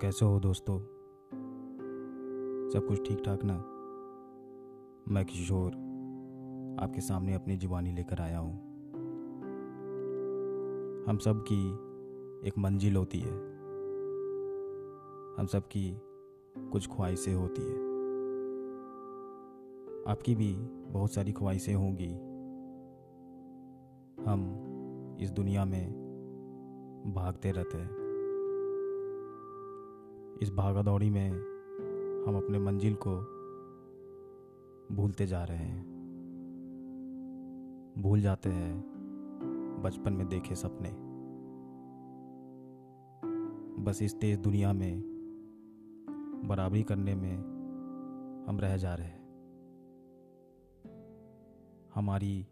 कैसे हो दोस्तों? सब कुछ ठीक ठाक ना? मैं किशोर, आपके सामने अपनी जुबानी लेकर आया हूँ। हम सब की एक मंजिल होती है। हम सब की कुछ ख्वाहिशें होती है। आपकी भी बहुत सारी ख्वाहिशें होंगी। हम इस दुनिया में भागते रहते हैं। इस भागा दौड़ी में हम अपने मंजिल को भूलते जा रहे हैं। भूल जाते हैं बचपन में देखे सपने। बस इस तेज दुनिया में बराबरी करने में हम रह जा रहे हैं। हमारी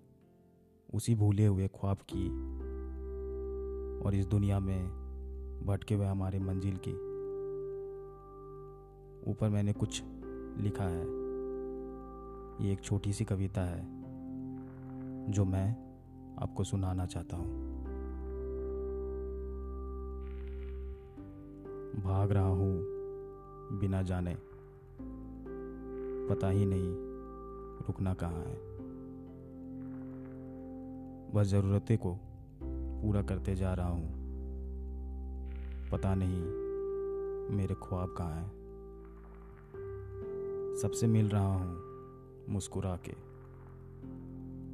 उसी भूले हुए ख्वाब की और इस दुनिया में भटके हुए हमारे मंजिल की ऊपर मैंने कुछ लिखा है। ये एक छोटी सी कविता है, जो मैं आपको सुनाना चाहता हूँ। भाग रहा हूँ बिना जाने। पता ही नहीं रुकना कहाँ है। बस ज़रूरतें को पूरा करते जा रहा हूँ। पता नहीं मेरे ख्वाब कहाँ हैं। सबसे मिल रहा हूँ मुस्कुरा के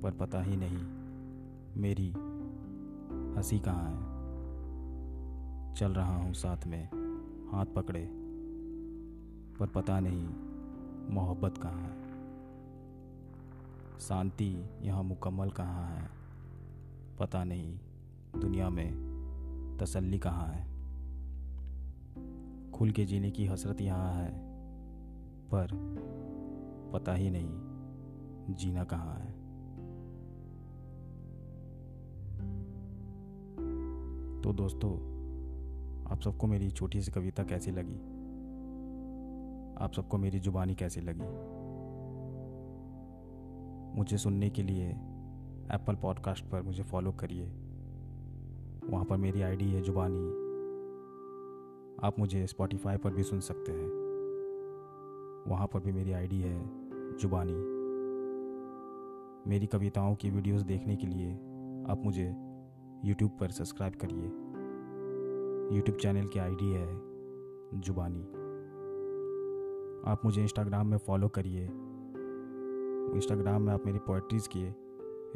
पर पता ही नहीं, मेरी हँसी कहाँ है? चल रहा हूँ साथ में, हाथ पकड़े। पर पता नहीं, मोहब्बत कहाँ है? शांति यहाँ मुकम्मल कहाँ है? पता नहीं, दुनिया में तसल्ली कहाँ है? खुल के जीने की हसरत यहाँ है। पर पता ही नहीं जीना कहाँ है। तो दोस्तों, आप सबको मेरी छोटी सी कविता कैसी लगी? आप सबको मेरी जुबानी कैसी लगी? मुझे सुनने के लिए एप्पल पॉडकास्ट पर मुझे फॉलो करिए। वहाँ पर मेरी आईडी है जुबानी। आप मुझे स्पॉटिफाई पर भी सुन सकते हैं। वहाँ पर भी मेरी आईडी है, जुबानी। मेरी कविताओं की वीडियोस देखने के लिए आप मुझे यूट्यूब पर सब्सक्राइब करिए। यूट्यूब चैनल की आईडी है, जुबानी। आप मुझे इंस्टाग्राम में फॉलो करिए। इंस्टाग्राम में आप मेरी पोइट्रीज़ के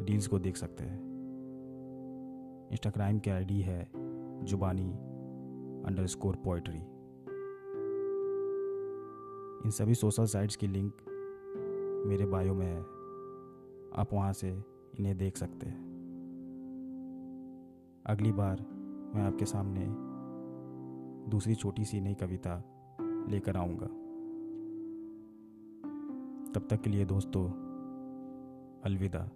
रील्स को देख सकते हैं। इंस्टाग्राम की आईडी है, जुबानी अंडर स्कोर पोइट्री इन सभी सोशल साइट्स की लिंक मेरे बायो में है। आप वहाँ से इन्हें देख सकते हैं। अगली बार मैं आपके सामने दूसरी छोटी सी नई कविता लेकर आऊँगा। तब तक के लिए दोस्तों, अलविदा।